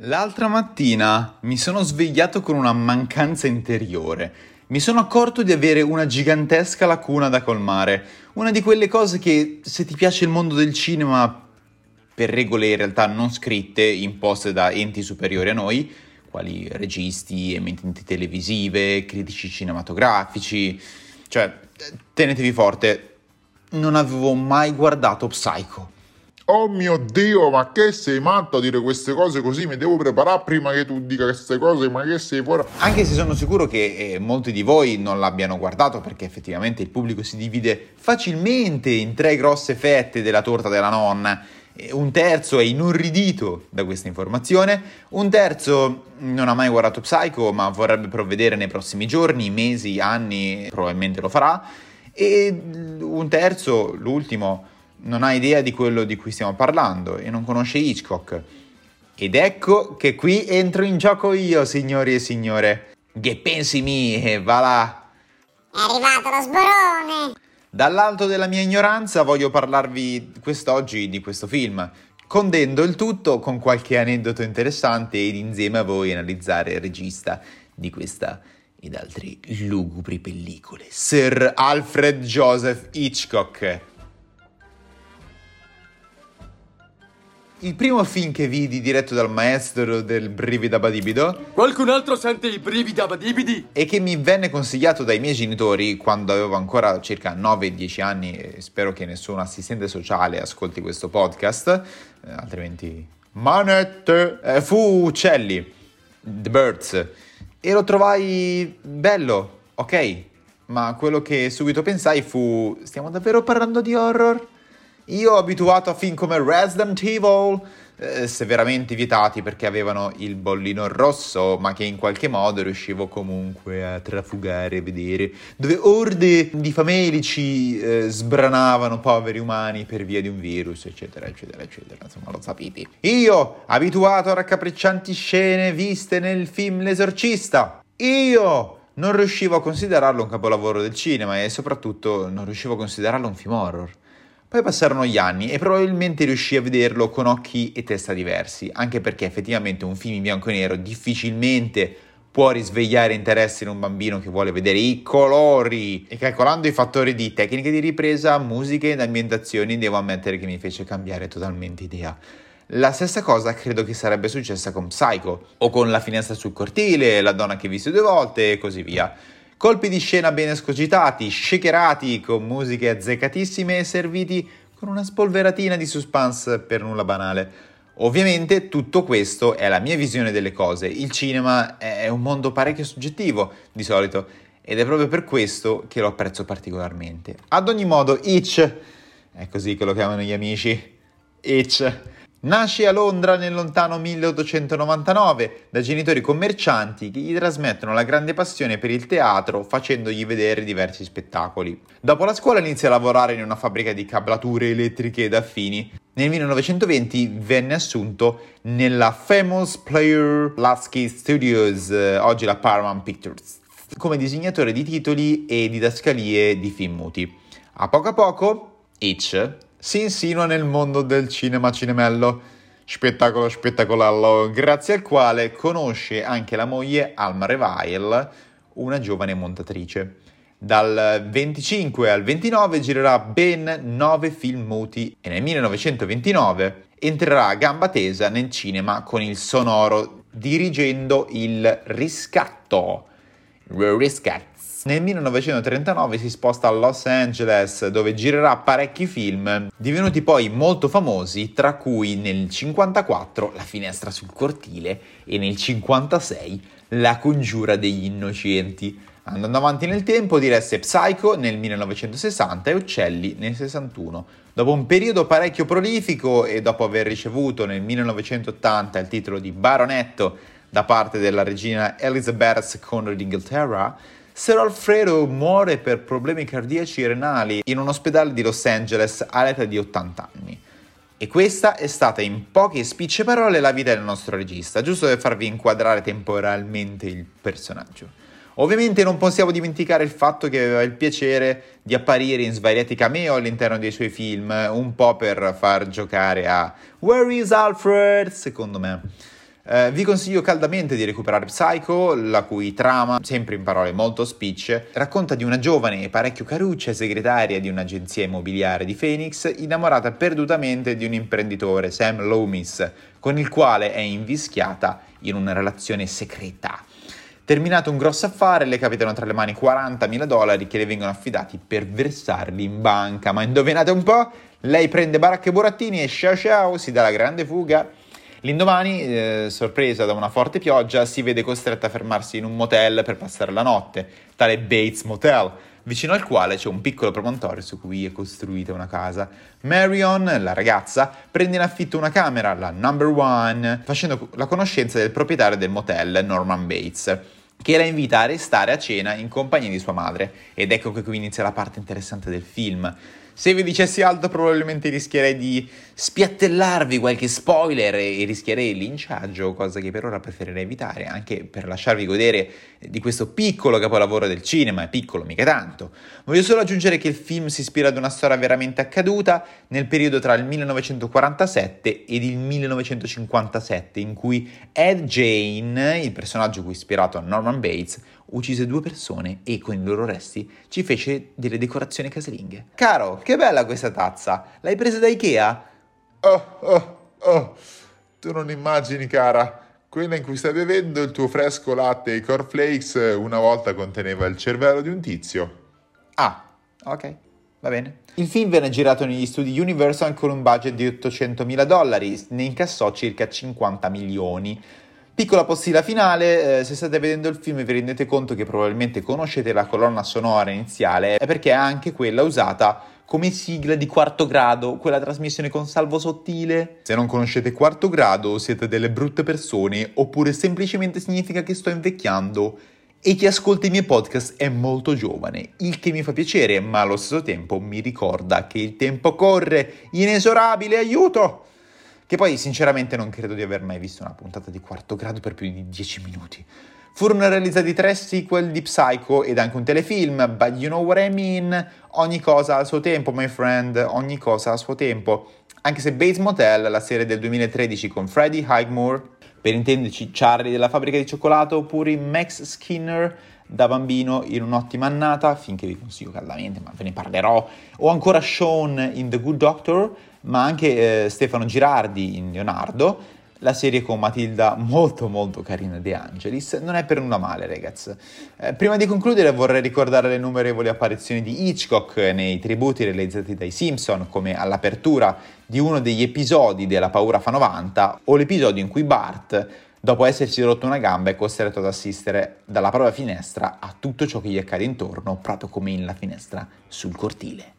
L'altra mattina mi sono svegliato con una mancanza interiore. Mi sono accorto di avere una gigantesca lacuna da colmare. Una di quelle cose che, se ti piace il mondo del cinema, per regole in realtà non scritte, imposte da enti superiori a noi, quali registi, emittenti televisive, critici cinematografici, cioè, tenetevi forte, non avevo mai guardato Psycho. Oh mio Dio, ma che sei matto a dire queste cose così? Mi devo preparare prima che tu dica queste cose, ma che sei fuori? Anche se sono sicuro che eh, molti di voi non l'abbiano guardato perché effettivamente il pubblico si divide facilmente in tre grosse fette della torta della nonna. Un terzo è inorridito da questa informazione, un terzo non ha mai guardato Psycho ma vorrebbe provvedere nei prossimi giorni, mesi, anni, probabilmente lo farà, e un terzo, l'ultimo, non ha idea di quello di cui stiamo parlando e non conosce Hitchcock. Ed ecco che qui entro in gioco io, signori e signore. Che pensi mi, va là. È arrivato lo sborone. Dall'alto della mia ignoranza voglio parlarvi quest'oggi di questo film, condendo il tutto con qualche aneddoto interessante ed insieme a voi analizzare il regista di questa ed altre lugubri pellicole, Sir Alfred Joseph Hitchcock. Il primo film che vidi diretto dal maestro del brivido abadibido Qualcun altro sente i brividi abadibidi? e che mi venne consigliato dai miei genitori quando avevo ancora circa 9-10 anni e spero che nessun assistente sociale ascolti questo podcast, eh, altrimenti manette, eh, fu Uccelli, The Birds, e lo trovai bello, ok, ma quello che subito pensai fu stiamo davvero parlando di horror? Io abituato a film come Resident Evil, eh, severamente vietati perché avevano il bollino rosso, ma che in qualche modo riuscivo comunque a trafugare e vedere, dove orde di famelici eh, sbranavano poveri umani per via di un virus, eccetera, eccetera, eccetera. Insomma, lo sapete. Io, abituato a raccapriccianti scene viste nel film L'esorcista, io non riuscivo a considerarlo un capolavoro del cinema e soprattutto non riuscivo a considerarlo un film horror. Poi passarono gli anni e probabilmente riuscii a vederlo con occhi e testa diversi, anche perché effettivamente un film in bianco e nero difficilmente può risvegliare interesse in un bambino che vuole vedere i colori. E calcolando i fattori di tecniche di ripresa, musiche ed ambientazioni, devo ammettere che mi fece cambiare totalmente idea. La stessa cosa credo che sarebbe successa con Psycho, o con La finestra sul cortile, La donna che visse due volte e così via. Colpi di scena ben escogitati, shakerati con musiche azzeccatissime e serviti con una spolveratina di suspense per nulla banale. Ovviamente tutto questo è la mia visione delle cose. Il cinema è un mondo parecchio soggettivo di solito ed è proprio per questo che lo apprezzo particolarmente. Ad ogni modo, Itch, è così che lo chiamano gli amici, Itch, Nasce a Londra nel lontano 1899 da genitori commercianti che gli trasmettono la grande passione per il teatro facendogli vedere diversi spettacoli. Dopo la scuola inizia a lavorare in una fabbrica di cablature elettriche ed affini. Nel 1920 venne assunto nella Famous Player Lasky Studios, eh, oggi la Paramount Pictures, come disegnatore di titoli e didascalie di film muti. A poco a poco, Hitch si insinua nel mondo del cinema cinemello, spettacolo spettacolallo, grazie al quale conosce anche la moglie Alma Revail, una giovane montatrice. Dal 25 al 29 girerà ben 9 film muti e nel 1929 entrerà a gamba tesa nel cinema con il sonoro dirigendo il riscatto. Riscatto nel 1939 si sposta a Los Angeles dove girerà parecchi film, divenuti poi molto famosi, tra cui nel 1954 La finestra sul cortile e nel 1956 La congiura degli innocenti. Andando avanti nel tempo diresse Psycho nel 1960 e Uccelli nel 61. Dopo un periodo parecchio prolifico e dopo aver ricevuto nel 1980 il titolo di baronetto da parte della regina Elizabeth II d'Inghilterra, Sir Alfredo muore per problemi cardiaci e renali in un ospedale di Los Angeles all'età di 80 anni. E questa è stata in poche spicce parole la vita del nostro regista, giusto per farvi inquadrare temporalmente il personaggio. Ovviamente non possiamo dimenticare il fatto che aveva il piacere di apparire in svariati cameo all'interno dei suoi film, un po' per far giocare a Where is Alfred? Secondo me. Eh, vi consiglio caldamente di recuperare Psycho, la cui trama, sempre in parole molto spicce, racconta di una giovane e parecchio caruccia segretaria di un'agenzia immobiliare di Phoenix, innamorata perdutamente di un imprenditore, Sam Loomis, con il quale è invischiata in una relazione segreta. Terminato un grosso affare, le capitano tra le mani 40.000 dollari che le vengono affidati per versarli in banca. Ma indovinate un po'? Lei prende baracche e burattini e ciao ciao si dà la grande fuga. L'indomani, eh, sorpresa da una forte pioggia, si vede costretta a fermarsi in un motel per passare la notte, tale Bates Motel, vicino al quale c'è un piccolo promontorio su cui è costruita una casa. Marion, la ragazza, prende in affitto una camera, la Number One, facendo la conoscenza del proprietario del motel, Norman Bates che la invita a restare a cena in compagnia di sua madre. Ed ecco che qui inizia la parte interessante del film. Se vi dicessi altro probabilmente rischierei di spiattellarvi qualche spoiler e rischierei il linciaggio, cosa che per ora preferirei evitare, anche per lasciarvi godere di questo piccolo capolavoro del cinema, è piccolo mica tanto. Voglio solo aggiungere che il film si ispira ad una storia veramente accaduta nel periodo tra il 1947 ed il 1957, in cui Ed Jane, il personaggio cui è ispirato a Norman Bates, uccise due persone e con i loro resti ci fece delle decorazioni casalinghe. Caro, che bella questa tazza! L'hai presa da Ikea? Oh, oh, oh, tu non immagini, cara. Quella in cui stai bevendo il tuo fresco latte e cornflakes una volta conteneva il cervello di un tizio. Ah, ok, va bene. Il film venne girato negli studi Universal con un budget di 800 mila dollari, ne incassò circa 50 milioni. Piccola postilla finale, eh, se state vedendo il film vi rendete conto che probabilmente conoscete la colonna sonora iniziale, è perché è anche quella usata come sigla di quarto grado, quella trasmissione con salvo sottile. Se non conoscete quarto grado siete delle brutte persone oppure semplicemente significa che sto invecchiando e chi ascolta i miei podcast è molto giovane, il che mi fa piacere, ma allo stesso tempo mi ricorda che il tempo corre, inesorabile, aiuto! Che poi sinceramente non credo di aver mai visto una puntata di quarto grado per più di 10 minuti. Furono realizzati tre sequel di Psycho ed anche un telefilm, but you know what I mean? Ogni cosa al suo tempo, my friend, ogni cosa al suo tempo. Anche se Bates Motel, la serie del 2013 con Freddie Highmore, per intenderci Charlie della fabbrica di cioccolato, oppure Max Skinner da bambino in un'ottima annata, finché vi consiglio caldamente, ma ve ne parlerò, o ancora Sean in The Good Doctor, ma anche eh, Stefano Girardi in Leonardo, la serie con Matilda molto molto carina De Angelis, non è per nulla male ragazzi. Eh, prima di concludere vorrei ricordare le innumerevoli apparizioni di Hitchcock nei tributi realizzati dai Simpson, come all'apertura di uno degli episodi della Paura fa 90 o l'episodio in cui Bart dopo essersi rotto una gamba è costretto ad assistere dalla propria finestra a tutto ciò che gli accade intorno, proprio come in la finestra sul cortile.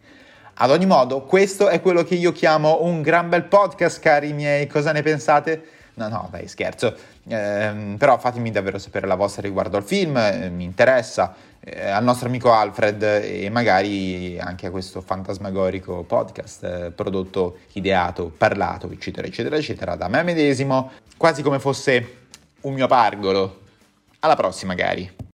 Ad ogni modo, questo è quello che io chiamo un gran bel podcast, cari miei. Cosa ne pensate? No, no, dai, scherzo. Eh, però fatemi davvero sapere la vostra riguardo al film, eh, mi interessa. Eh, al nostro amico Alfred e magari anche a questo fantasmagorico podcast eh, prodotto, ideato, parlato, eccetera, eccetera, eccetera, da me medesimo, quasi come fosse un mio pargolo. Alla prossima, cari.